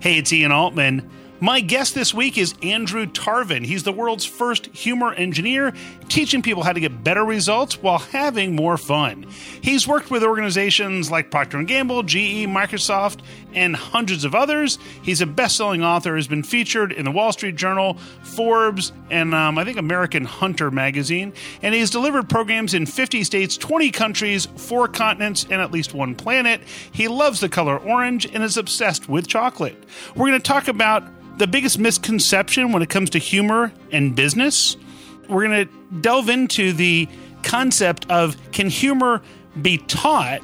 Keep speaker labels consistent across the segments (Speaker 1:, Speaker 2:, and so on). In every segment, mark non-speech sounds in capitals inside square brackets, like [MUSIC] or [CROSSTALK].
Speaker 1: Hey, it's Ian Altman. My guest this week is Andrew Tarvin. He's the world's first humor engineer, teaching people how to get better results while having more fun. He's worked with organizations like Procter & Gamble, GE, Microsoft, and hundreds of others. He's a best-selling author, has been featured in the Wall Street Journal, Forbes, and um, I think American Hunter magazine. And he's delivered programs in 50 states, 20 countries, four continents, and at least one planet. He loves the color orange and is obsessed with chocolate. We're going to talk about the biggest misconception when it comes to humor and business. We're going to delve into the concept of can humor be taught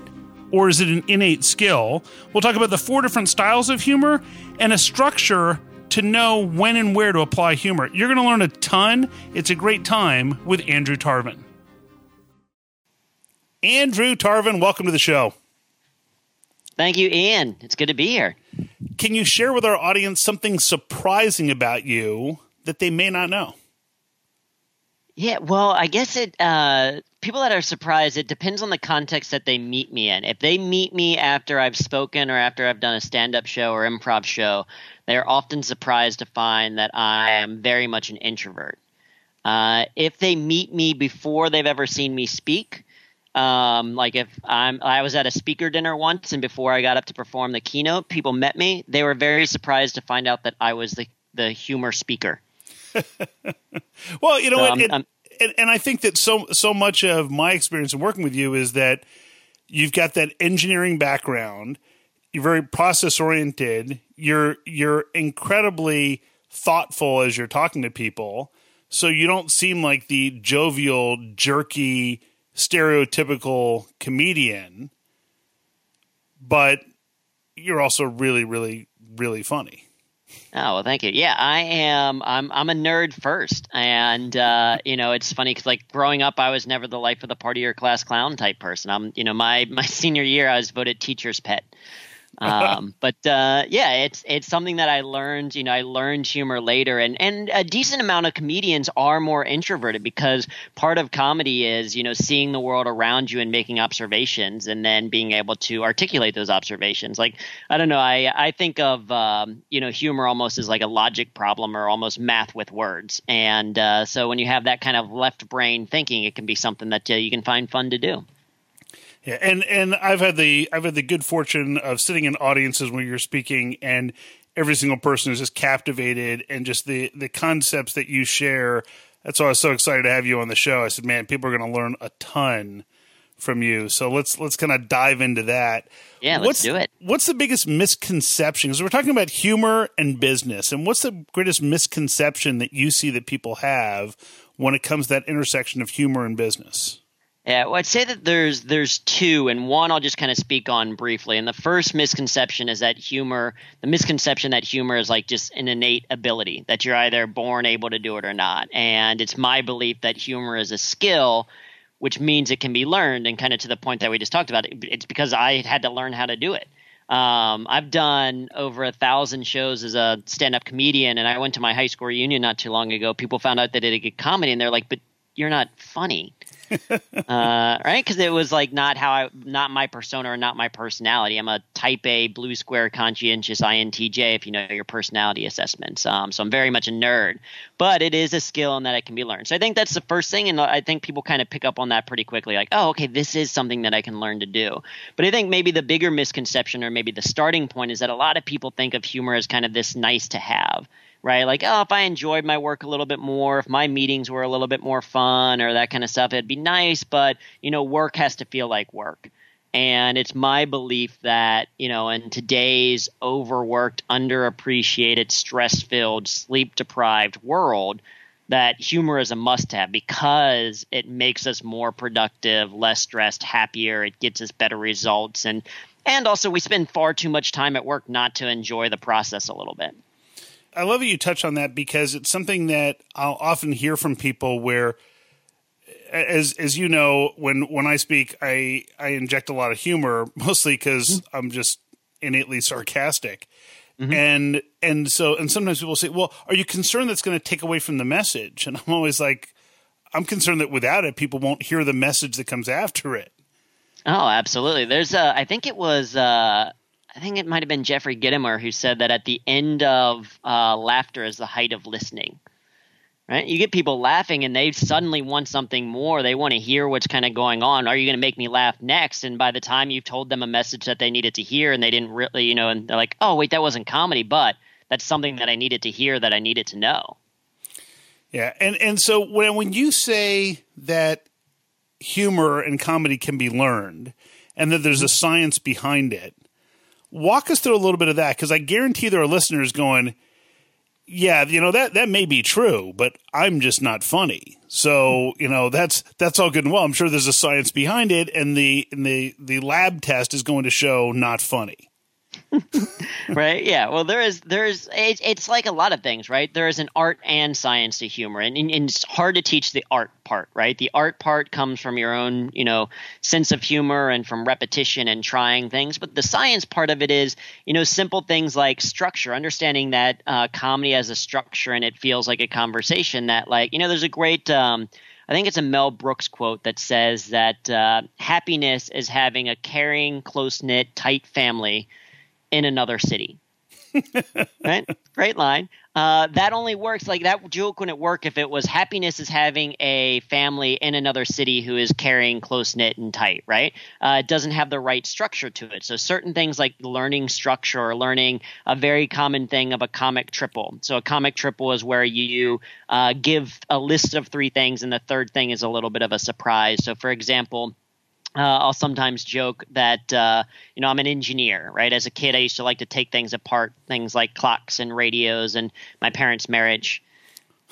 Speaker 1: or is it an innate skill? We'll talk about the four different styles of humor and a structure to know when and where to apply humor. You're going to learn a ton. It's a great time with Andrew Tarvin. Andrew Tarvin, welcome to the show.
Speaker 2: Thank you, Ian. It's good to be here.
Speaker 1: Can you share with our audience something surprising about you that they may not know?
Speaker 2: Yeah, well, I guess it. Uh, people that are surprised, it depends on the context that they meet me in. If they meet me after I've spoken or after I've done a stand-up show or improv show, they are often surprised to find that I am very much an introvert. Uh, if they meet me before they've ever seen me speak, um, like if I'm, I was at a speaker dinner once, and before I got up to perform the keynote, people met me. They were very surprised to find out that I was the the humor speaker. [LAUGHS]
Speaker 1: well, you know
Speaker 2: So
Speaker 1: what,
Speaker 2: I'm-
Speaker 1: and,
Speaker 2: I'm-
Speaker 1: and, and I think that so so much of my experience in working with you is that you've got that engineering background. You're very process oriented. You're you're incredibly thoughtful as you're talking to people. So you don't seem like the jovial, jerky, stereotypical comedian, but you're also really, really, really funny.
Speaker 2: Oh well, thank you. Yeah, I am. I'm I'm a nerd first, and uh, you know it's funny because like growing up, I was never the life of the party or class clown type person. I'm you know my my [LAUGHS] senior year, I was voted teacher's pet. [LAUGHS] Um, but uh, yeah, it's it's something that I learned. You know, I learned humor later, and and a decent amount of comedians are more introverted because part of comedy is you know seeing the world around you and making observations, and then being able to articulate those observations. Like I don't know, I I think of um, you know humor almost as like a logic problem or almost math with words, and uh, so when you have that kind of left brain thinking, it can be something that uh, you can find fun to do.
Speaker 1: Yeah, and and I've had the I've had the good fortune of sitting in audiences when you're speaking, and every single person is just captivated, and just the the concepts that you share. That's why I was so excited to have you on the show. I said, man, people are going to learn a ton from you. So let's let's kind of dive into that.
Speaker 2: Yeah, let's
Speaker 1: what's,
Speaker 2: do it.
Speaker 1: What's the biggest misconception? Because we're talking about humor and business, and what's the greatest misconception that you see that people have when it comes to that intersection of humor and business?
Speaker 2: Yeah, well, I'd say that there's there's two, and one I'll just kind of speak on briefly. And the first misconception is that humor, the misconception that humor is like just an innate ability that you're either born able to do it or not. And it's my belief that humor is a skill, which means it can be learned. And kind of to the point that we just talked about, it's because I had to learn how to do it. Um, I've done over a thousand shows as a stand-up comedian, and I went to my high school reunion not too long ago. People found out that I did a comedy, and they're like, "But you're not funny." [LAUGHS] uh, right? Because it was like not how I, not my persona or not my personality. I'm a Type A, blue square, conscientious INTJ. If you know your personality assessments, um, so I'm very much a nerd. But it is a skill and that it can be learned. So I think that's the first thing, and I think people kind of pick up on that pretty quickly. Like, oh, okay, this is something that I can learn to do. But I think maybe the bigger misconception, or maybe the starting point, is that a lot of people think of humor as kind of this nice to have right? Like, oh, if I enjoyed my work a little bit more, if my meetings were a little bit more fun or that kind of stuff, it'd be nice. But, you know, work has to feel like work. And it's my belief that, you know, in today's overworked, underappreciated, stress filled, sleep deprived world, that humor is a must have because it makes us more productive, less stressed, happier. It gets us better results. And, and also, we spend far too much time at work not to enjoy the process a little bit.
Speaker 1: I love that you touch on that because it's something that I'll often hear from people where as as you know when when I speak I I inject a lot of humor [LAUGHS] mostly because I'm just innately sarcastic. And and so and sometimes people say, "Well, are you concerned that's going to take away from the message?" And I'm always like I'm concerned that without it people won't hear the message that comes after it.
Speaker 2: Oh, absolutely. There's a, I think it was, uh, I think it might have been Jeffrey Gitomer who said that at the end of uh, laughter is the height of listening. Right? You get people laughing and they suddenly want something more. They want to hear what's kind of going on. Are you going to make me laugh next? And by the time you've told them a message that they needed to hear and they didn't really, you know, and they're like, oh, wait, that wasn't comedy, but that's something that I needed to hear that I needed to know.
Speaker 1: Yeah. And, and so when, when you say that humor and comedy can be learned and that there's a science behind it, walk us through a little bit of that because I guarantee there are listeners going, yeah, you know that that may be true, but I'm just not funny. So you know that's that's all good and well. I'm sure there's a science behind it, and the and the the lab test is going to show not funny. [LAUGHS]
Speaker 2: right? Yeah. Well there is there's it's, it's like a lot of things right? There is an art and science to humor and, and, and, it's hard to teach the art part right? The art part comes from your own you know sense of humor and from repetition and trying things but the science part of it is you know simple things like structure understanding that uh, comedy has a structure and it feels like a conversation that like you know there's a great um, I think it's a Mel Brooks quote that says that uh, happiness is having a caring, close knit, tight family in another city. [LAUGHS] right? Great line. Uh, that only works like that joke wouldn't work if it was happiness is having a family in another city who is carrying close knit and tight, right? Uh, it doesn't have the right structure to it. So certain things like learning structure or learning a very common thing of a comic triple. So a comic triple is where you uh, give a list of three things and the third thing is a little bit of a surprise. So for example uh, I'll sometimes joke that uh, you know I'm an engineer, right? As a kid, I used to like to take things apart, things like clocks and radios, and my parents' marriage,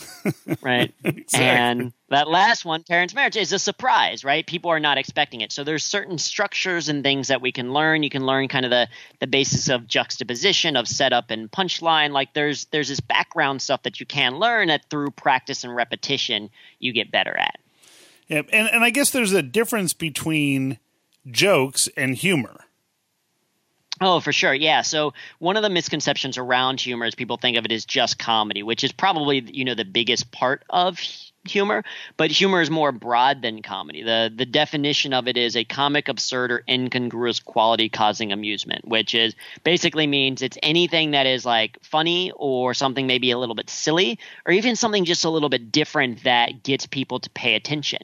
Speaker 2: [LAUGHS] right? exactly. And that last one, parents' marriage, is a surprise, right? People are not expecting it. So there's certain structures and things that we can learn. You can learn kind of the the basis of juxtaposition, of setup and punchline. Like there's there's this background stuff that you can learn that through practice and repetition you get better at.
Speaker 1: Yeah, and and I guess there's a difference between jokes and humor.
Speaker 2: Oh, for sure. Yeah. So one of the misconceptions around humor is people think of it as just comedy, which is probably you know the biggest part of humor, but humor is more broad than comedy. The the definition of it is a comic absurd or incongruous quality causing amusement, which is basically means it's anything that is like funny or something maybe a little bit silly or even something just a little bit different that gets people to pay attention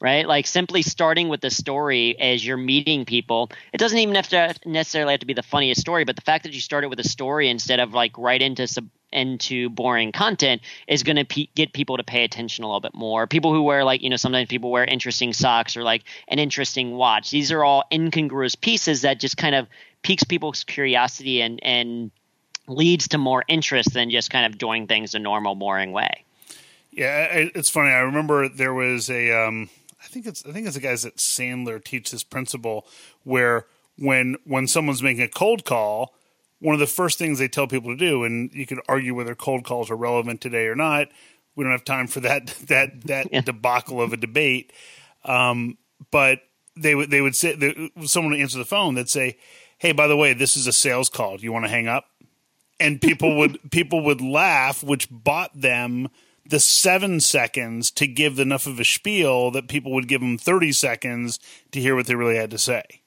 Speaker 2: right? Like simply starting with the story as you're meeting people. It doesn't even have to necessarily have to be the funniest story, but the fact that you started with a story instead of like right into sub into boring content is going to get people to pay attention a little bit more. People who wear like, you know, sometimes people wear interesting socks or like an interesting watch. These are all incongruous pieces that just kind of piques people's curiosity and and leads to more interest than just kind of doing things a normal boring way.
Speaker 1: Yeah, it's funny. I remember there was a um I think it's I think it's the guys that Sandler teach this principle where when when someone's making a cold call, one of the first things they tell people to do, and you could argue whether cold calls are relevant today or not. We don't have time for that [LAUGHS] that that yeah. debacle of a debate. Um, but they would they would say they, someone would answer the phone. They'd say, "Hey, by the way, this is a sales call. Do you want to hang up?" And people would [LAUGHS] people would laugh, which bought them the seven seconds to give enough of a spiel that people would give them 30 seconds to hear what they really had to say.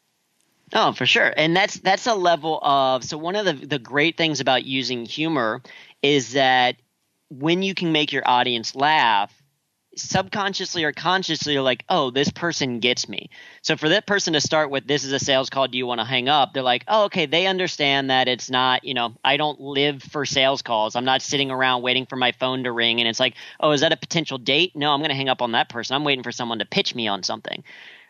Speaker 2: Oh, for sure. And that's that's a level of so one of the the great things about using humor is that when you can make your audience laugh, subconsciously or consciously you're like, oh, this person gets me. So for that person to start with, this is a sales call. Do you want to hang up? They're like, oh, okay. They understand that it's not, you know, I don't live for sales calls. I'm not sitting around waiting for my phone to ring. And it's like, oh, is that a potential date? No, I'm going to hang up on that person. I'm waiting for someone to pitch me on something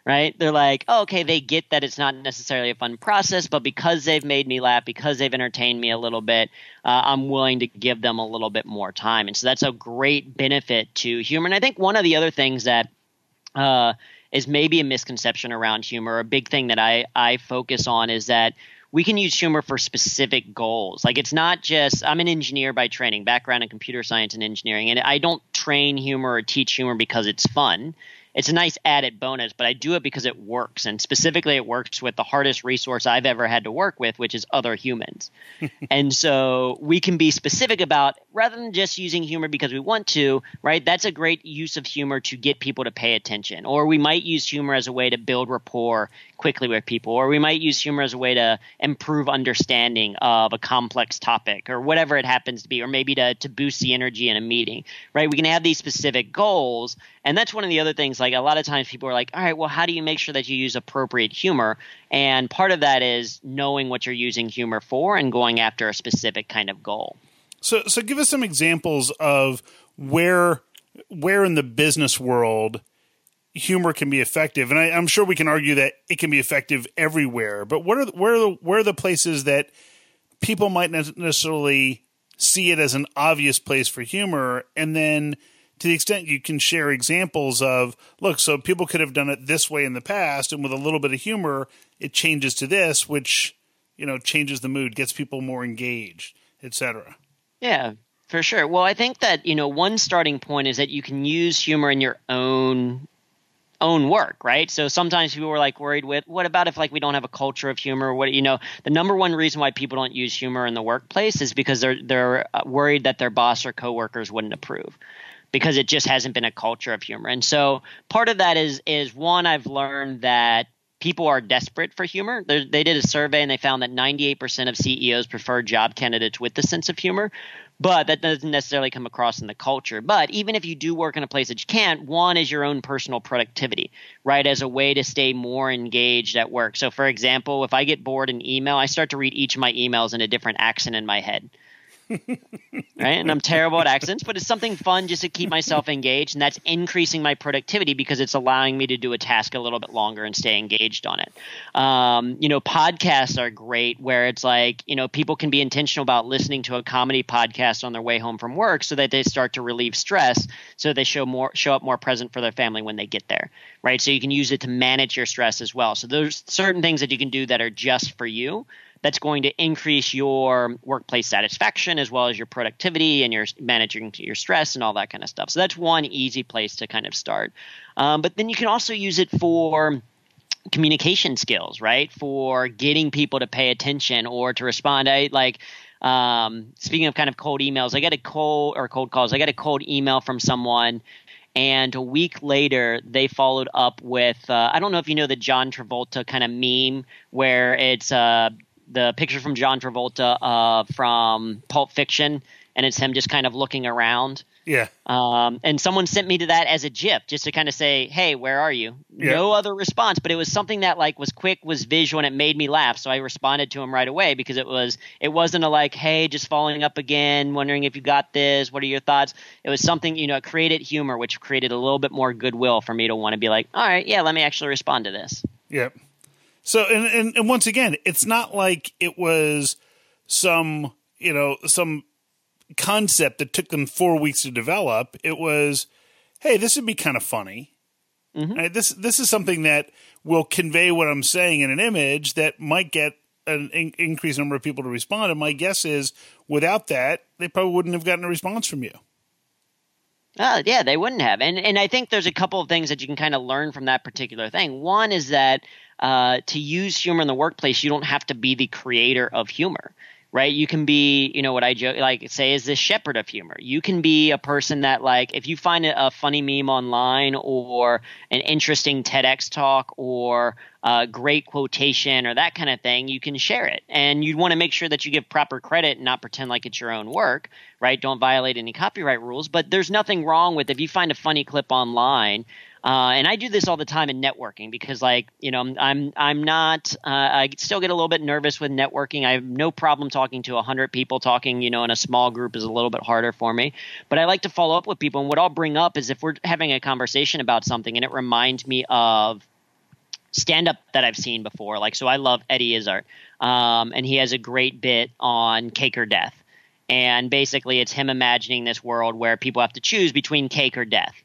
Speaker 2: right? They're like, oh, okay, they get that it's not necessarily a fun process, but because they've made me laugh, because they've entertained me a little bit, uh, I'm willing to give them a little bit more time. And so that's a great benefit to humor. And I think one of the other things that uh, is maybe a misconception around humor, a big thing that I, I focus on is that we can use humor for specific goals. Like it's not just I'm an engineer by training, background in computer science and engineering, and I don't train humor or teach humor because it's fun it's a nice added bonus, but I do it because it works. And specifically, it works with the hardest resource I've ever had to work with, which is other humans. [LAUGHS] and so we can be specific about rather than just using humor because we want to, right? That's a great use of humor to get people to pay attention. Or we might use humor as a way to build rapport, quickly with people, or we might use humor as a way to improve understanding of a complex topic or whatever it happens to be, or maybe to, to boost the energy in a meeting, right? We can have these specific goals. And that's one of the other things, like a lot of times people are like, all right, well, how do you make sure that you use appropriate humor? And part of that is knowing what you're using humor for and going after a specific kind of goal.
Speaker 1: So, so give us some examples of where where in the business world humor can be effective, and I, am sure we can argue that it can be effective everywhere. But what are the, where are the, where are the places that people might not necessarily see it as an obvious place for humor, and then to the extent you can share examples of look, so people could have done it this way in the past, and with a little bit of humor, it changes to this, which you know changes the mood, gets people more engaged, etc.
Speaker 2: Yeah, for sure. Well, I think that, you know, one starting point is that you can use humor in your own own work, right? So sometimes people are like worried with what about if like we don't have a culture of humor? What you know, the number one reason why people don't use humor in the workplace is because they're they're uh, worried that their boss or coworkers wouldn't approve because it just hasn't been a culture of humor. And so part of that is is one I've learned that people are desperate for humor. They're, they did a survey and they found that 98% of CEOs prefer job candidates with a sense of humor, but that doesn't necessarily come across in the culture. But even if you do work in a place that you can't, one is your own personal productivity, right? As a way to stay more engaged at work. So, for example, if I get bored in email, I start to read each of my emails in a different accent in my head right? And I'm terrible at accents, but it's something fun just to keep myself engaged, and that's increasing my productivity because it's allowing me to do a task a little bit longer and stay engaged on it. Um, you know, podcasts are great where it's like you know people can be intentional about listening to a comedy podcast on their way home from work so that they start to relieve stress, so they show more show up more present for their family when they get there, right? So you can use it to manage your stress as well. So there's certain things that you can do that are just for you that's going to increase your workplace satisfaction as well as your productivity and your managing your stress and all that kind of stuff. So that's one easy place to kind of start. Um, but then you can also use it for communication skills, right? For getting people to pay attention or to respond. I like um, speaking of kind of cold emails, I got a cold or cold calls. I got a cold email from someone and a week later they followed up with uh, I don't know if you know the John Travolta kind of meme where it's uh, the picture from John Travolta uh, from Pulp Fiction, and it's him just kind of looking around.
Speaker 1: Yeah.
Speaker 2: Um, and someone sent me to that as a GIF just to kind of say, "Hey, where are you?" Yeah. No other response, but it was something that like was quick, was visual, and it made me laugh. So I responded to him right away because it was it wasn't a like, "Hey, just following up again, wondering if you got this. What are your thoughts?" It was something you know, created humor, which created a little bit more goodwill for me to want to be like, "All right, yeah, let me actually respond to this."
Speaker 1: Yep. So and, and and once again, it's not like it was some you know some concept that took them four weeks to develop. It was, hey, this would be kind of funny. Mm-hmm. Right? This this is something that will convey what I'm saying in an image that might get an in- increased number of people to respond. And my guess is, without that, they probably wouldn't have gotten a response from you.
Speaker 2: Uh, yeah, they wouldn't have. And and I think there's a couple of things that you can kind of learn from that particular thing. One is that uh, to use humor in the workplace, you don't have to be the creator of humor right? You can be, you know, what I joke, like say is the shepherd of humor. You can be a person that like if you find a funny meme online or an interesting TEDx talk or a great quotation or that kind of thing, you can share it. And you'd want to make sure that you give proper credit and not pretend like it's your own work, right? Don't violate any copyright rules. But there's nothing wrong with if you find a funny clip online uh, and I do this all the time in networking because, like, you know, I'm I'm not. Uh, I still get a little bit nervous with networking. I have no problem talking to hundred people. Talking, you know, in a small group is a little bit harder for me. But I like to follow up with people, and what I'll bring up is if we're having a conversation about something, and it reminds me of stand up that I've seen before. Like, so I love Eddie Izzard, um, and he has a great bit on cake or death. And basically, it's him imagining this world where people have to choose between cake or death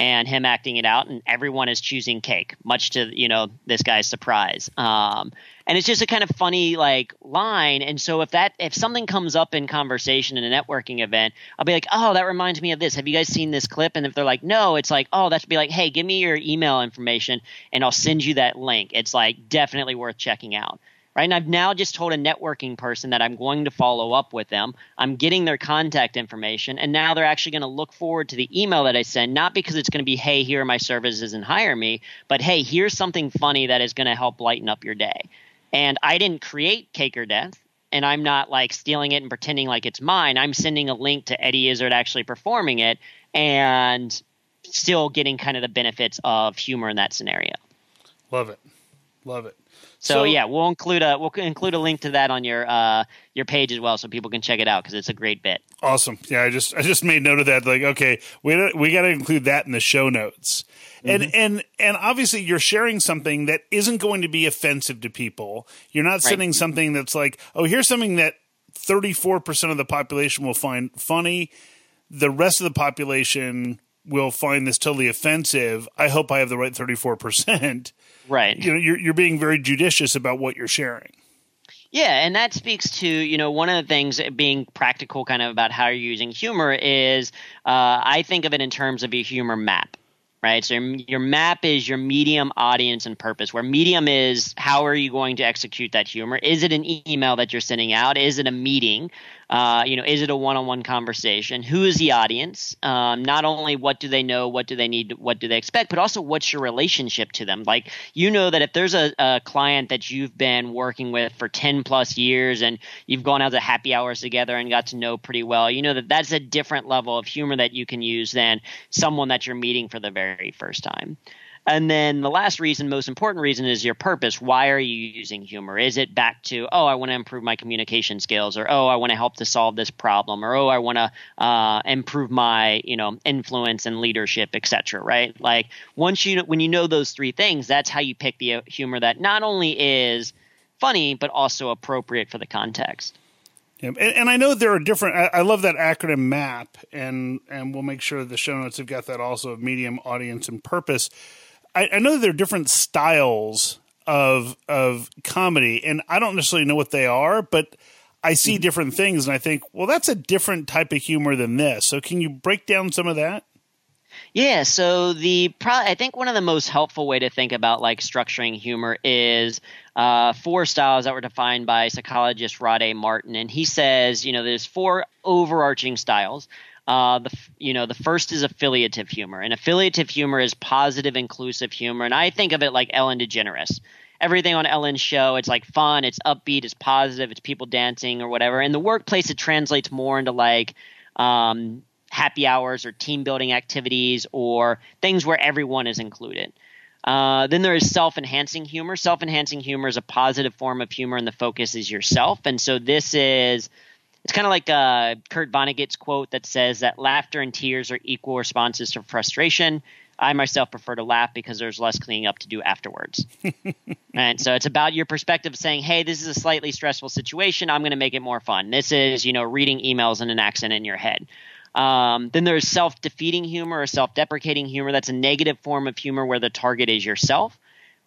Speaker 2: and him acting it out, and everyone is choosing cake, much to you know this guy's surprise. Um, and it's just a kind of funny like line. And so if that if something comes up in conversation in a networking event, I'll be like, oh, that reminds me of this. Have you guys seen this clip? And if they're like, no, it's like, oh, that should be like, hey, give me your email information, and I'll send you that link. It's like definitely worth checking out right? And I've now just told a networking person that I'm going to follow up with them. I'm getting their contact information, and now they're actually going to look forward to the email that I send, not because it's going to be, hey, here are my services and hire me, but hey, here's something funny that is going to help lighten up your day. And I didn't create Cake or Death, and I'm not like stealing it and pretending like it's mine. I'm sending a link to Eddie Izzard actually performing it and still getting kind of the benefits of humor in that scenario.
Speaker 1: Love it. Love it.
Speaker 2: So, so, yeah, we'll include a we'll include a link to that on your uh, your page as well, so people can check it out because it's a great bit.
Speaker 1: Awesome. Yeah, I just I just made note of that. Like, okay, we we got to include that in the show notes. Mm-hmm. And and and obviously, you're sharing something that isn't going to be offensive to people. You're not sending right. something that's like, oh, here's something that 34 percent of the population will find funny. The rest of the population will find this totally offensive. I hope I have the right 34 percent
Speaker 2: Right.
Speaker 1: You know, you're you're being very judicious about what you're sharing.
Speaker 2: Yeah, and that speaks to you know one of the things being practical, kind of about how you're using humor is uh, I think of it in terms of a humor map right? So your, map is your medium, audience, and purpose. Where medium is how are you going to execute that humor? Is it an email that you're sending out? Is it a meeting? Uh, you know, is it a one-on-one conversation? Who is the audience? Um, not only what do they know, what do they need, what do they expect, but also what's your relationship to them. Like you know that if there's a, a client that you've been working with for ten plus years and you've gone out to happy hours together and got to know pretty well, you know that that's a different level of humor that you can use than someone that you're meeting for the very first time. And then the last reason, most important reason, is your purpose. Why are you using humor? Is it back to, oh, I want to improve my communication skills, or oh, I want to help to solve this problem, or oh, I want to uh, improve my, you know, influence and leadership, etc. Right? Like once you when you know those three things, that's how you pick the uh, humor that not only is funny but also appropriate for the context.
Speaker 1: Yeah, and, I know there are different. I, I, love that acronym MAP, and and we'll make sure the show notes have got that also of medium, audience, and purpose. I, I know there are different styles of of comedy, and I don't necessarily know what they are, but I see mm-hmm. different things, and I think, well, that's a different type of humor than this. So, can you break down some of that?
Speaker 2: Yeah, so the pro- I think one of the most helpful way to think about like structuring humor is uh, four styles that were defined by psychologist Rod A. Martin, and he says, you know, there's four overarching styles. Uh, the you know the first is affiliative humor, and affiliative humor is positive, inclusive humor, and I think of it like Ellen DeGeneres. Everything on Ellen's show, it's like fun, it's upbeat, it's positive, it's people dancing or whatever. In the workplace, it translates more into like um, happy hours or team building activities or things where everyone is included. Uh, then there is self enhancing humor. Self enhancing humor is a positive form of humor, and the focus is yourself. And so this is it's kind of like uh, Kurt Vonnegut's quote that says that laughter and tears are equal responses to frustration. I myself prefer to laugh because there's less cleaning up to do afterwards. [LAUGHS] and so it's about your perspective saying, hey, this is a slightly stressful situation. I'm going to make it more fun. This is, you know, reading emails in an accent in your head. Um, then there's self defeating humor or self deprecating humor. That's a negative form of humor where the target is yourself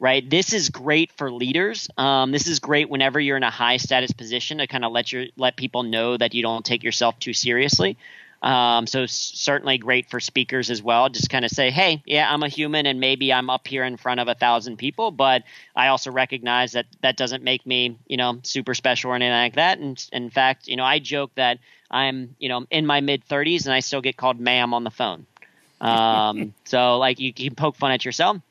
Speaker 2: right? This is great for leaders. Um, this is great whenever you're in a high status position to kind of let your let people know that you don't take yourself too seriously. Um, so certainly great for speakers as well. Just kind of say, hey, yeah, I'm a human, and maybe I'm up here in front of a thousand people, but I also recognize that that doesn't make me, you know, super special or anything like that. And in fact, you know, I joke that I'm, you know, in my mid 30s and I still get called ma'am on the phone. Um, [LAUGHS] so like you can poke fun at yourself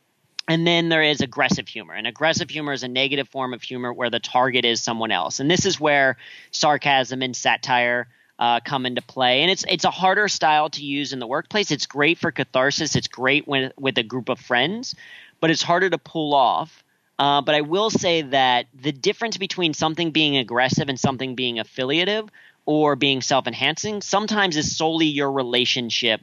Speaker 2: and then there is aggressive humor. And aggressive humor is a negative form of humor where the target is someone else. And this is where sarcasm and satire uh, come into play. And it's it's a harder style to use in the workplace. It's great for catharsis. It's great when, with a group of friends, but it's harder to pull off. Uh, but I will say that the difference between something being aggressive and something being affiliative or being self-enhancing sometimes is solely your relationship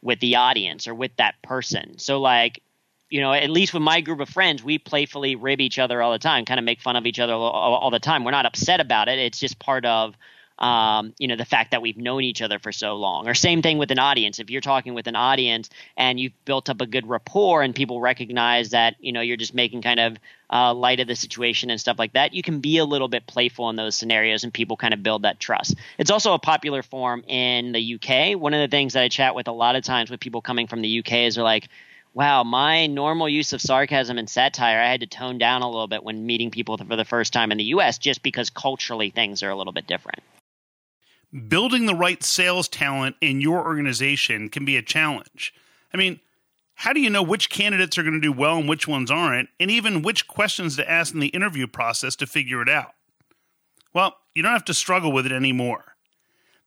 Speaker 2: with the audience or with that person. So like you know, at least with my group of friends, we playfully rib each other all the time, kind of make fun of each other all, all, the time. We're not upset about it. It's just part of, um, you know, the fact that we've known each other for so long. Or same thing with an audience. If you're talking with an audience and you've built up a good rapport and people recognize that, you know, you're just making kind of uh, light of the situation and stuff like that, you can be a little bit playful in those scenarios and people kind of build that trust. It's also a popular form in the UK. One of the things that I chat with a lot of times with people coming from the UK is they're like, wow, my normal use of sarcasm and satire, I had to tone down a little bit when meeting people for the first time in the US just because culturally things are a little bit different.
Speaker 1: Building the right sales talent in your organization can be a challenge. I mean, how do you know which candidates are going to do well and which ones aren't, and even which questions to ask in the interview process to figure it out? Well, you don't have to struggle with it anymore.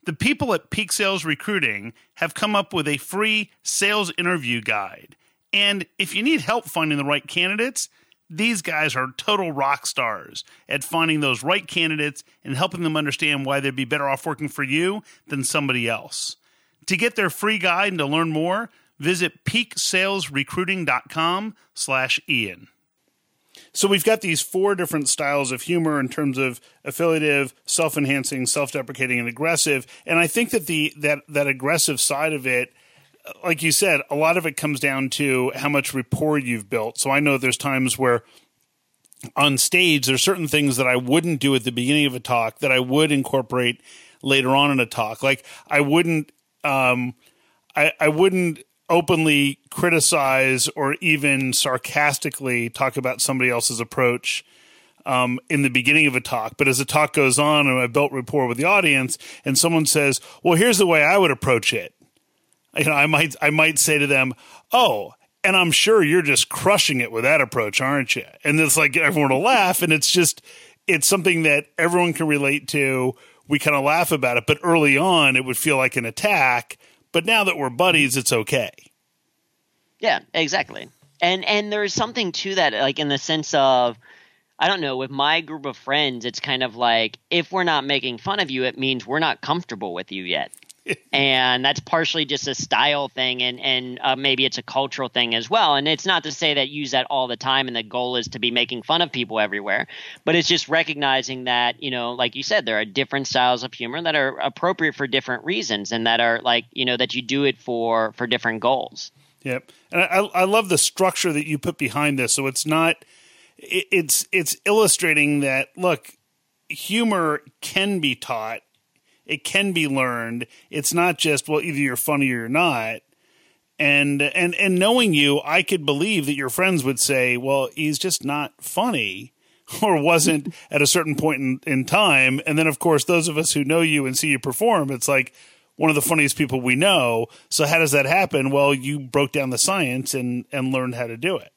Speaker 1: The people at Peak Sales Recruiting have come up with a free sales interview guide. And if you need help finding the right candidates, these guys are total rock stars at finding those right candidates and helping them understand why they'd be better off working for you than somebody else. To get their free guide and to learn more, visit peaksalesrecruiting.com slash Ian. So we've got these four different styles of humor in terms of affiliative, self-enhancing, self-deprecating, and aggressive. And I think that the that that aggressive side of it, like you said, a lot of it comes down to how much rapport you've built. So I know there's times where on stage there's certain things that I wouldn't do at the beginning of a talk that I would incorporate later on in a talk. Like I wouldn't um I, I wouldn't openly criticize or even sarcastically talk about somebody else's approach um, in the beginning of a talk. But as the talk goes on and I built rapport with the audience, and someone says, "Well, here's the way I would approach it," you know, I might I might say to them, "Oh." And I'm sure you're just crushing it with that approach, aren't you? And it's like everyone will laugh, and it's just it's something that everyone can relate to. We kind of laugh about it, but early on, it would feel like an attack but now that we're buddies, it's okay.
Speaker 2: Yeah, exactly. And and there's something to that, like in the sense of I don't know, with my group of friends, it's kind of like if we're not making fun of you, it means we're not comfortable with you yet. [LAUGHS] and that's partially just a style thing and and uh, maybe it's a cultural thing as well. And it's not to say that you use that all the time and the goal is to be making fun of people everywhere but it's just recognizing that you know like you said there are different styles of humor that are appropriate for different reasons and that are like you know that you do it for for different goals.
Speaker 1: Yep. And i i love the structure that you put behind this. So it's not it's it's illustrating that look humor can be taught it can be learned. It's not just well, either you're funny or you're not. And and and knowing you, I could believe that your friends would say, "Well, he's just not funny." [LAUGHS] or wasn't [LAUGHS] at a certain point in, in time. And then, of course, those of us who know you and see you perform, it's like one of the funniest people we know. So, how does that happen? Well, you broke down the science and, and learned how to do it.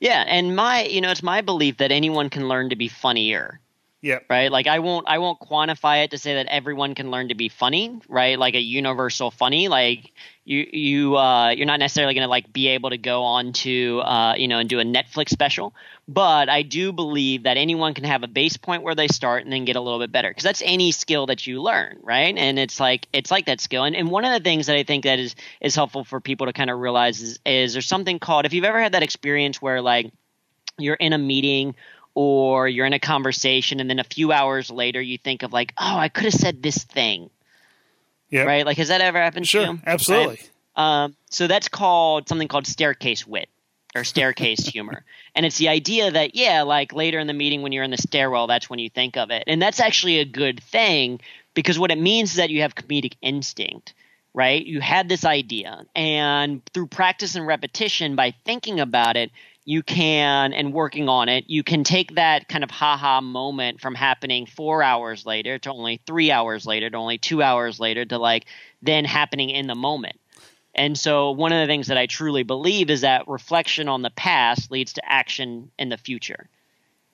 Speaker 2: Yeah. And my, you know, it's my belief that anyone can learn to be funnier.
Speaker 1: Yeah.
Speaker 2: Right. Like I won't I won't quantify it to say that everyone can learn to be funny. Right. Like a universal funny. Like you you uh, you're not necessarily going to like be able to go on to uh, you know and do a Netflix special. But I do believe that anyone can have a base point where they start and then get a little bit better because that's any skill that you learn, right? And it's like it's like that skill. And, and one of the things that I think that is is helpful for people to kind of realize is, is there's something called if you've ever had that experience where like you're in a meeting or you're in a conversation and then a few hours later you think of like, oh, I could have said this thing.
Speaker 1: Yeah.
Speaker 2: Right? Like, has that ever happened
Speaker 1: sure,
Speaker 2: to you? Sure.
Speaker 1: Absolutely.
Speaker 2: Right? Um, so that's called something called staircase wit or staircase [LAUGHS] humor. And it's the idea that, yeah, like later in the meeting when you're in the stairwell, that's when you think of it. And that's actually a good thing because what it means is that you have comedic instinct right? You had this idea, and through practice and repetition, by thinking about it, you can and working on it you can take that kind of haha moment from happening four hours later to only three hours later to only two hours later to like then happening in the moment. And so one of the things that i truly believe is that reflection on the past leads to action in the future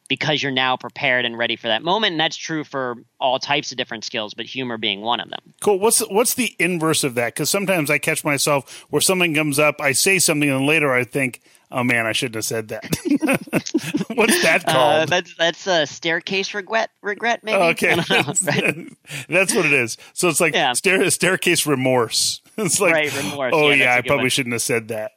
Speaker 2: because you're now prepared and ready for that moment. And that's true for all types of different skills but humor being one of them.
Speaker 1: Cool. What's what's the inverse of that? Because sometimes i catch myself where something comes up i say something and later i think oh man, I shouldn't have said that. [LAUGHS] What's that uh, called? Uh,
Speaker 2: that's that's a staircase regret. Regret, maybe.
Speaker 1: Okay, know, [LAUGHS] [LAUGHS] right? that's what it is. So it's like yeah. stair, staircase remorse. It's like
Speaker 2: right, remorse.
Speaker 1: Oh
Speaker 2: yeah,
Speaker 1: yeah I probably one. shouldn't have said that.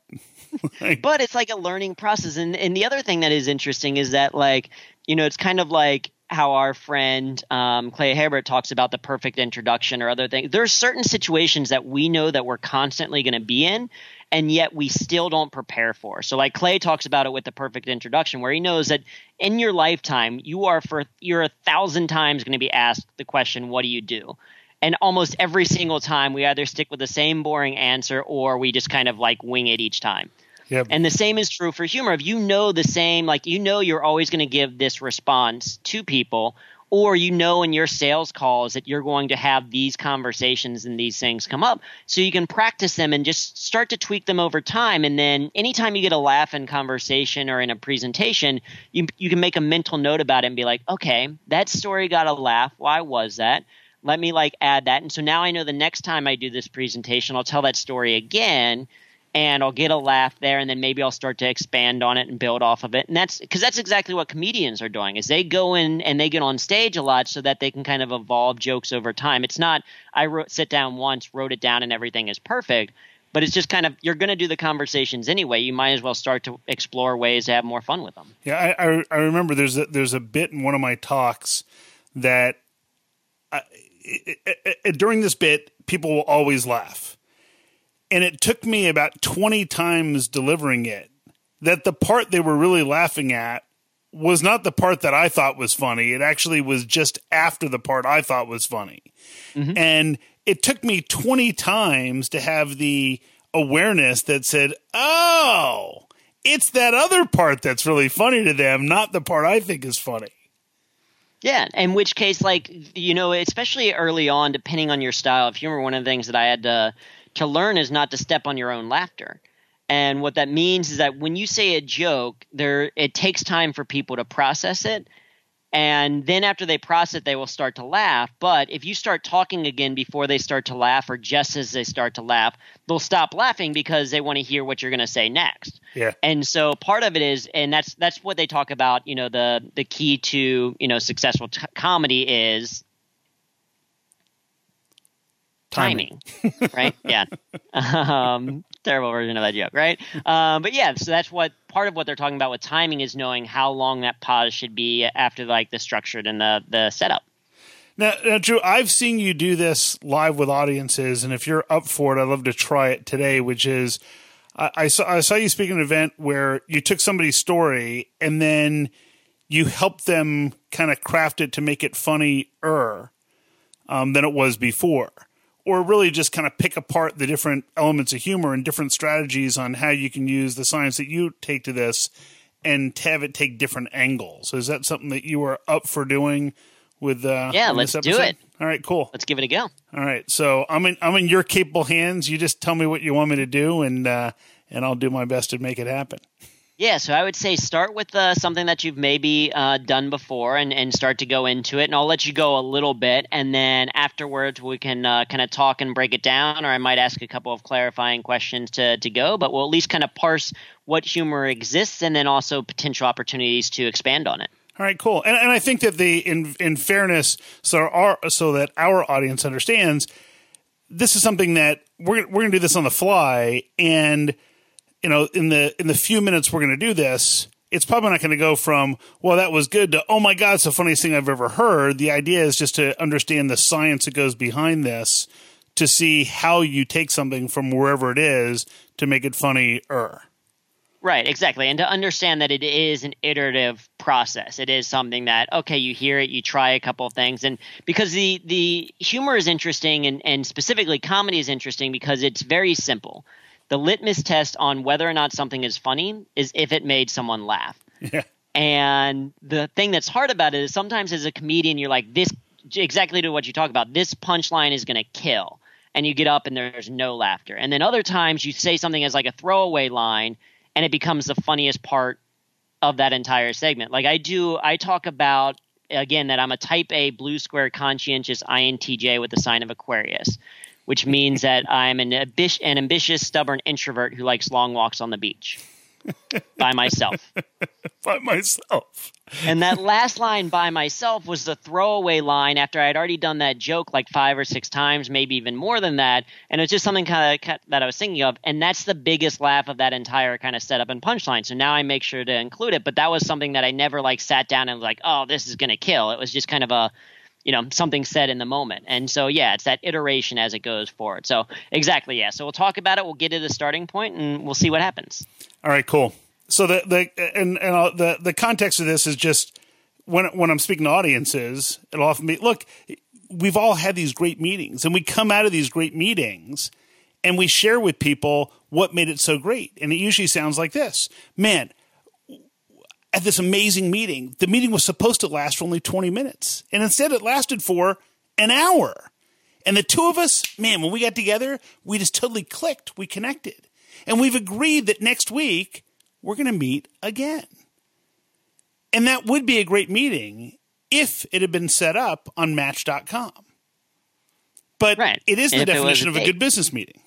Speaker 2: like, but it's like a learning process, and and the other thing that is interesting is that like you know it's kind of like how our friend um, Clay Hebert talks about the perfect introduction or other things. There are certain situations that we know that we're constantly going to be in, and yet we still don't prepare for. So like Clay talks about it with the perfect introduction where he knows that in your lifetime you are for you're a thousand times going to be asked the question what do you do? And almost every single time we either stick with the same boring answer or we just kind of like wing it each time.
Speaker 1: Yep.
Speaker 2: And the same is true for humor. If you know the same, like you know you're always going to give this response to people, or you know in your sales calls that you're going to have these conversations and these things come up. So you can practice them and just start to tweak them over time. And then anytime you get a laugh in conversation or in a presentation you, you can make a mental note about it and be like okay that story got a laugh. Why was that? Let me like add that. And so now i know the next time i do this presentation i'll tell that story again and I'll get a laugh there, and then maybe I'll start to expand on it and build off of it. And that's because that's exactly what comedians are doing is they go in and they get on stage a lot so that they can kind of evolve jokes over time. It's not I wrote sit down once, wrote it down, and everything is perfect. But it's just kind of you're going to do the conversations anyway. You might as well start to explore ways to have more fun with them.
Speaker 1: Yeah, I I, I remember there's a, there's a bit in one of my talks that I, it, it, it, during this bit people will always laugh and it took me about 20 times delivering it that the part they were really laughing at was not the part that I thought was funny. It actually was just after the part I thought was funny. Mm-hmm. And it took me 20 times to have the awareness that said, oh, it's that other part that's really funny to them, not the part I think is funny.
Speaker 2: Yeah, in which case, like, you know, especially early on, depending on your style of humor, one of the things that I had to to learn is not to step on your own laughter. And what that means is that when you say a joke, there it takes time for people to process it. And then after they process it, they will start to laugh. But if you start talking again before they start to laugh, or just as they start to laugh, they'll stop laughing because they want to hear what you're going to say next.
Speaker 1: Yeah.
Speaker 2: And so part of it is, and that's that's what they talk about. You know, the the key to you know successful t- comedy is timing, [LAUGHS] right? Yeah. Um, terrible version of that joke, right? Um, but yeah, so that's what part of what they're talking about with timing is knowing how long that pause should be after like the structured and the the setup.
Speaker 1: Now, now, Drew, I've seen you do this live with audiences, and if you're up for it, I'd love to try it today. Which is, I, I saw I saw you speak at an event where you took somebody's story and then you helped them kind of craft it to make it funnier um, than it was before or really just kind of pick apart the different elements of humor and different strategies on how you can use the science that you take to this and have it take different angles. Is that something that you are up for doing with uh
Speaker 2: Yeah, let's do it.
Speaker 1: All right, cool.
Speaker 2: Let's give it a go.
Speaker 1: All right. So I'm in I'm in your capable hands. You just tell me what you want me to do and uh and I'll do my best to make it happen.
Speaker 2: Yeah, so I would say start with uh, something that you've maybe uh, done before and, and start to go into it. And I'll let you go a little bit. And then afterwards, we can uh, kind of talk and break it down, or I might ask a couple of clarifying questions to, to go. But we'll at least kind of parse what humor exists and then also potential opportunities to expand on it.
Speaker 1: All right, cool. And, and I think that the in in fairness, so our so that our audience understands, this is something that we're we're going to do this on the fly, and you know, in the in the few minutes we're going to do this, it's probably not going to go from well that was good to oh my god it's the funniest thing I've ever heard. The idea is just to understand the science that goes behind this to see how you take something from wherever it is to make it funnier.
Speaker 2: Right, exactly. And to understand that it is an iterative process. It is something that, okay, you hear it, you try a couple of things. And because the, the humor is interesting and, and specifically comedy is interesting because it's very simple the litmus test on whether or not something is funny is if it made someone laugh.
Speaker 1: Yeah.
Speaker 2: And the thing that's hard about it is sometimes as a comedian, you're like, this exactly to what you talk about. This punchline is going to kill. And you get up and there's no laughter. And then other times you say something as like a throwaway line and it becomes the funniest part of that entire segment. Like I do, I talk about again that I'm a type A blue square conscientious INTJ with the sign of Aquarius which means that I'm an, ambitious, an ambitious, stubborn introvert who likes long walks on the beach [LAUGHS] by myself.
Speaker 1: by myself.
Speaker 2: and that last line by myself was the throwaway line after I had already done that joke like five or six times, maybe even more than that. And it's just something kind of that I was thinking of. And that's the biggest laugh of that entire kind of setup and punchline. So now I make sure to include it. But that was something that I never like sat down and was like, oh, this is going to kill. It was just kind of a you know something said in the moment. And so yeah it's that iteration as it goes forward. So exactly yeah. So we'll talk about it. We'll get to the starting point and we'll see what happens.
Speaker 1: All right cool. So the the and and I'll, the the context of this is just when when i'm speaking to audiences it'll often be look we've all had these great meetings and we come out of these great meetings and we share with people what made it so great. And it usually sounds like this. Man, at this amazing meeting, the meeting was supposed to last for only 20 minutes. And instead, it lasted for an hour. And the two of us, man, when we got together, we just totally clicked. We connected. And we've agreed that next week we're going to meet again. And that would be a great meeting if it had been set up on Match.com. But right. it is the definition of a good business meeting.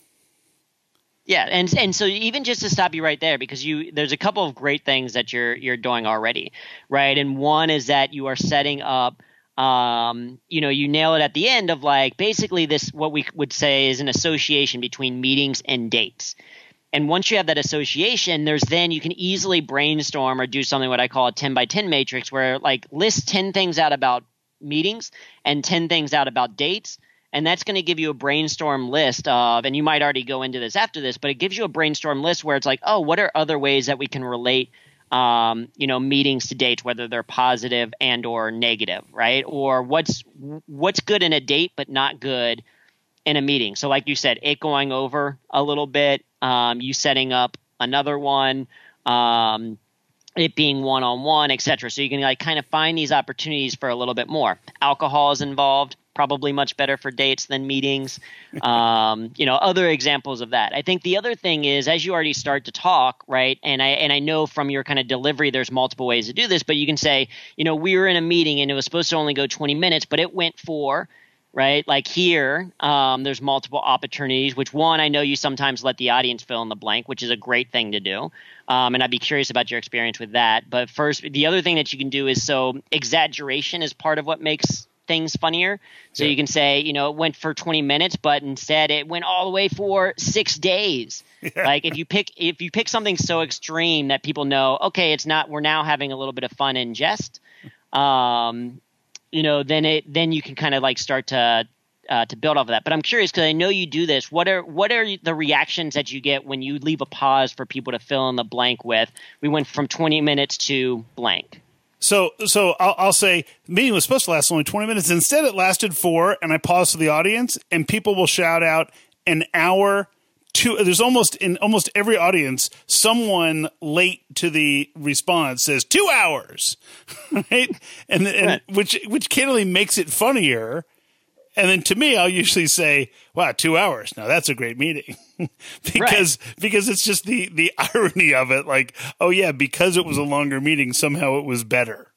Speaker 2: Yeah, and and so even just to stop you right there, because you there's a couple of great things that you're you're doing already, right? And one is that you are setting up um, you know, you nail it at the end of like basically this what we would say is an association between meetings and dates. And once you have that association, there's then you can easily brainstorm or do something what I call a 10 by 10 matrix where like list 10 things out about meetings and 10 things out about dates. And that's going to give you a brainstorm list of, and you might already go into this after this, but it gives you a brainstorm list where it's like, oh, what are other ways that we can relate um, you know meetings to date whether they're positive and or negative right? Or what's what's good in a date but not good in a meeting. So like you said it going over a little bit um, you setting up another one um, it being one-on-one etc so you can like kind of find these opportunities for a little bit more. Alcohol is involved probably much better for dates than meetings. [LAUGHS] Um, you know, other examples of that. I think the other thing is as you already start to talk, right? And I and I know from your kind of delivery, there's multiple ways to do this, but you can say, you know, we were in a meeting and it was supposed to only go 20 minutes, but it went for right? Like here, um, there's multiple opportunities. Which one I know you sometimes let the audience fill in the blank, which is a great thing to do. Um, and I'd be curious about your experience with that. But first, the other thing that you can do is so exaggeration is part of what makes things funnier. So yeah. you can say, you know, it went for 20 minutes, but instead it went all the way for six days. Yeah. [LAUGHS] Like if you pick if you pick something so extreme that people know, okay, it's not. We're now having a little bit of fun and jest. Um, you know, then it then you can kind of like start to uh, to build off of that. But I'm curious because I know you do this. What are what are the reactions that you get when you leave a pause for people to fill in the blank with? We went from 20 minutes to blank.
Speaker 1: So, so I'll, I'll, say the meeting was supposed to last only 20 minutes. Instead, it lasted four, and I paused to the audience, and people will shout out an hour. To, there's almost in almost every audience, someone late to the response says two hours, [LAUGHS] right? And, and right. which which candidly makes it funnier and then to me, I'll usually say, "Wow, two hours! Now that's a great meeting," [LAUGHS] because right. because it's just the the [LAUGHS] irony of it. Like, oh yeah, because it was a longer meeting, somehow it was better.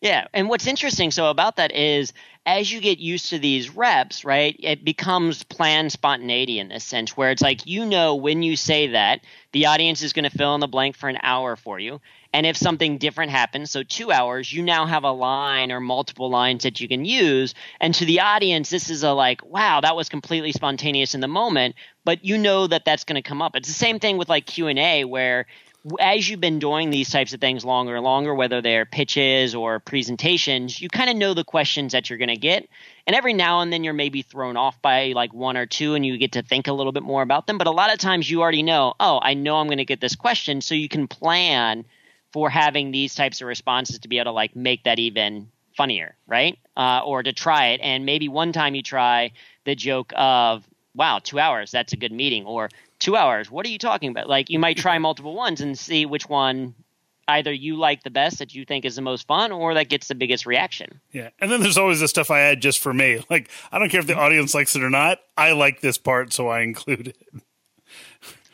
Speaker 2: Yeah, and what's interesting so about that is as you get used to these reps, right, it becomes planned spontaneity in this sense where it's like you know when you say that the audience is going to fill in the blank for an hour for you. And if something different happens, so two hours, you now have a line or multiple lines that you can use. And to the audience, this is a like, wow, that was completely spontaneous in the moment. But you know that that's going to come up. It's the same thing with like Q and A, where as you've been doing these types of things longer and longer, whether they're pitches or presentations, you kind of know the questions that you're going to get. And every now and then you're maybe thrown off by like one or two and you get to think a little bit more about them. But a lot of times you already know, oh, I know I'm going to get this question. So you can plan for having these types of responses to be able to like make that even funnier, right? Uh, or to try it. And maybe one time you try the joke of, wow, two hours, that's a good meeting. Or two hours, what are you talking about? Like you might try multiple ones and see which one either you like the best that you think is the most fun or that gets the biggest reaction.
Speaker 1: Yeah. And then there's always the stuff I add just for me. Like I don't care if the audience likes it or not. I like this part, so I include it.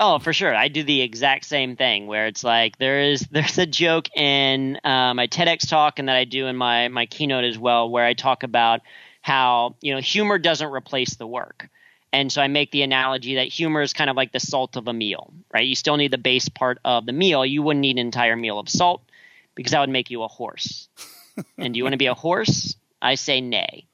Speaker 2: Oh, for sure. I do the exact same thing where it's like there is [LAUGHS] there's a joke in uh, my TEDx talk and that I do in my my keynote as well where I talk about how you know humor doesn't replace the work. And so I make the analogy that humor is kind of like the salt of a meal, right? You still need the base part of the meal. You wouldn't need an entire meal of salt because that would make you a horse. [LAUGHS] and do you want to be a horse? I say nay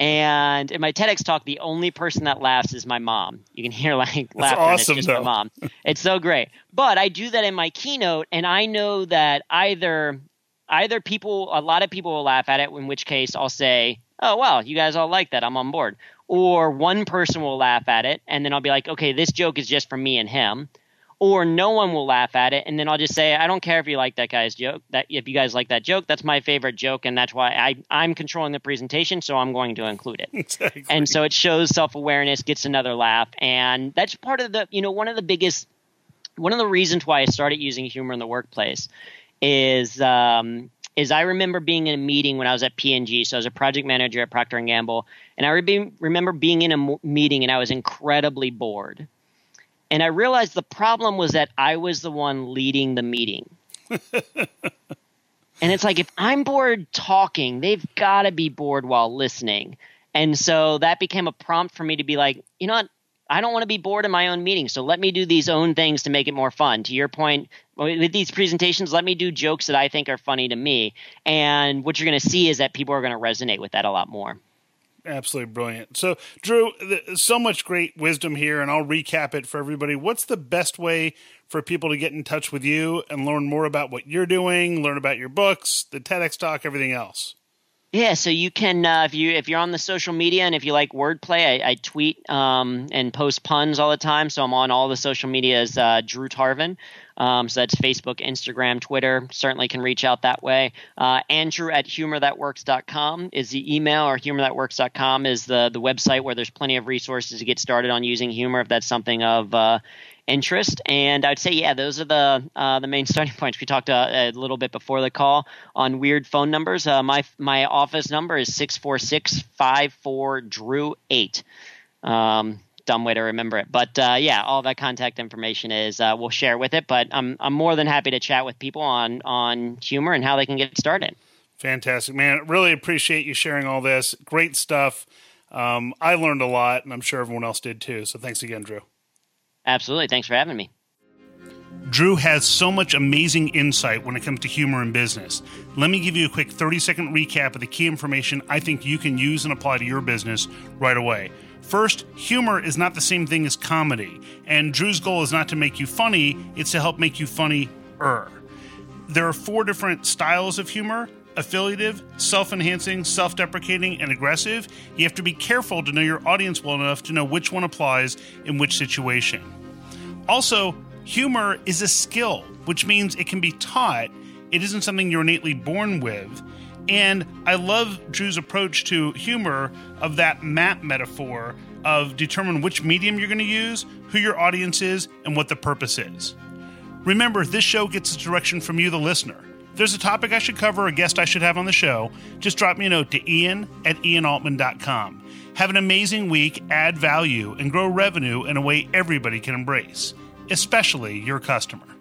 Speaker 2: and in my TEDx talk, the only person that laughs is my mom. You can hear like laughter.
Speaker 1: Awesome,
Speaker 2: it's just
Speaker 1: though.
Speaker 2: my mom. It's so great. But I do that in my keynote, and I know that either either people, a lot of people will laugh at it. In which case, I'll say, "Oh wow, you guys all like that. I'm on board." Or one person will laugh at it, and then I'll be like, "Okay, this joke is just for me and him." Or no one will laugh at it and then I'll just say I don't care if you like that guy's joke that if you guys like that joke that's my favorite joke and that's why I I'm controlling the presentation so I'm going to include it. [LAUGHS] Exactly. And so it shows self-awareness, gets another laugh and that's part of the you know one of the biggest one of the reasons why I started using humor in the workplace is um, is I remember being in a meeting when I was at P&G. So I was a project manager at Procter and Gamble, and I re- remember being in a meeting and I was incredibly bored. And I realized the problem was that I was the one leading the meeting. [LAUGHS] and it's like if I'm bored talking, they've got to be bored while listening. And so that became a prompt for me to be like, you know what? I don't want to be bored in my own meeting, so let me do these own things to make it more fun. To your point, with these presentations, let me do jokes that I think are funny to me. And what you're going to see is that people are going to resonate with that a lot more.
Speaker 1: Absolutely brilliant. So, Drew, so much great wisdom here, and I'll recap it for everybody. What's the best way for people to get in touch with you and learn more about what you're doing, learn about your books, the TEDx talk, everything else?
Speaker 2: Yeah, so you can uh, if you if you're on the social media and if you like wordplay, I, I tweet um, and post puns all the time. So I'm on all the social media as uh, Drew Tarvin. Um, so that's Facebook, Instagram, Twitter. Certainly can reach out that way. Uh, Andrew at humorthatworks.com is the email, or humorthatworks.com is the the website where there's plenty of resources to get started on using humor if that's something of uh, interest. And I'd say, yeah, those are the uh, the main [LAUGHS] starting points. We talked uh, a little bit before the call on weird phone numbers. Uh, my my office number is six four six five four Drew eight. Um, dumb way to remember it, but uh, yeah, all that contact information is uh, we'll share with it. But I'm I'm more than happy to chat with people on on humor and how they can get started.
Speaker 1: Fantastic, man! Really appreciate you sharing all this. Great stuff. Um, I learned a lot, and I'm sure everyone else did too. So thanks again, Drew.
Speaker 2: Absolutely. Thanks for having me.
Speaker 1: Drew has so much amazing insight when it comes to humor in business. Let me give you a quick 30 second recap of the key information I think you can use and apply to your business right away. First, humor is not the same thing as comedy, and Drew's goal is not to make you funny, it's to help make you funny er. There are four different styles of humor affiliative, self enhancing, self deprecating, and aggressive. You have to be careful to know your audience well enough to know which one applies in which situation. Also, humor is a skill, which means it can be taught. It isn't something you're innately born with. And I love Drew's approach to humor of that map metaphor of determine which medium you're going to use, who your audience is, and what the purpose is. Remember, this show gets its direction from you, the listener. If there's a topic I should cover, a guest I should have on the show, just drop me a note to ian at ianaltman.com. Have an amazing week, add value, and grow revenue in a way everybody can embrace, especially your customer.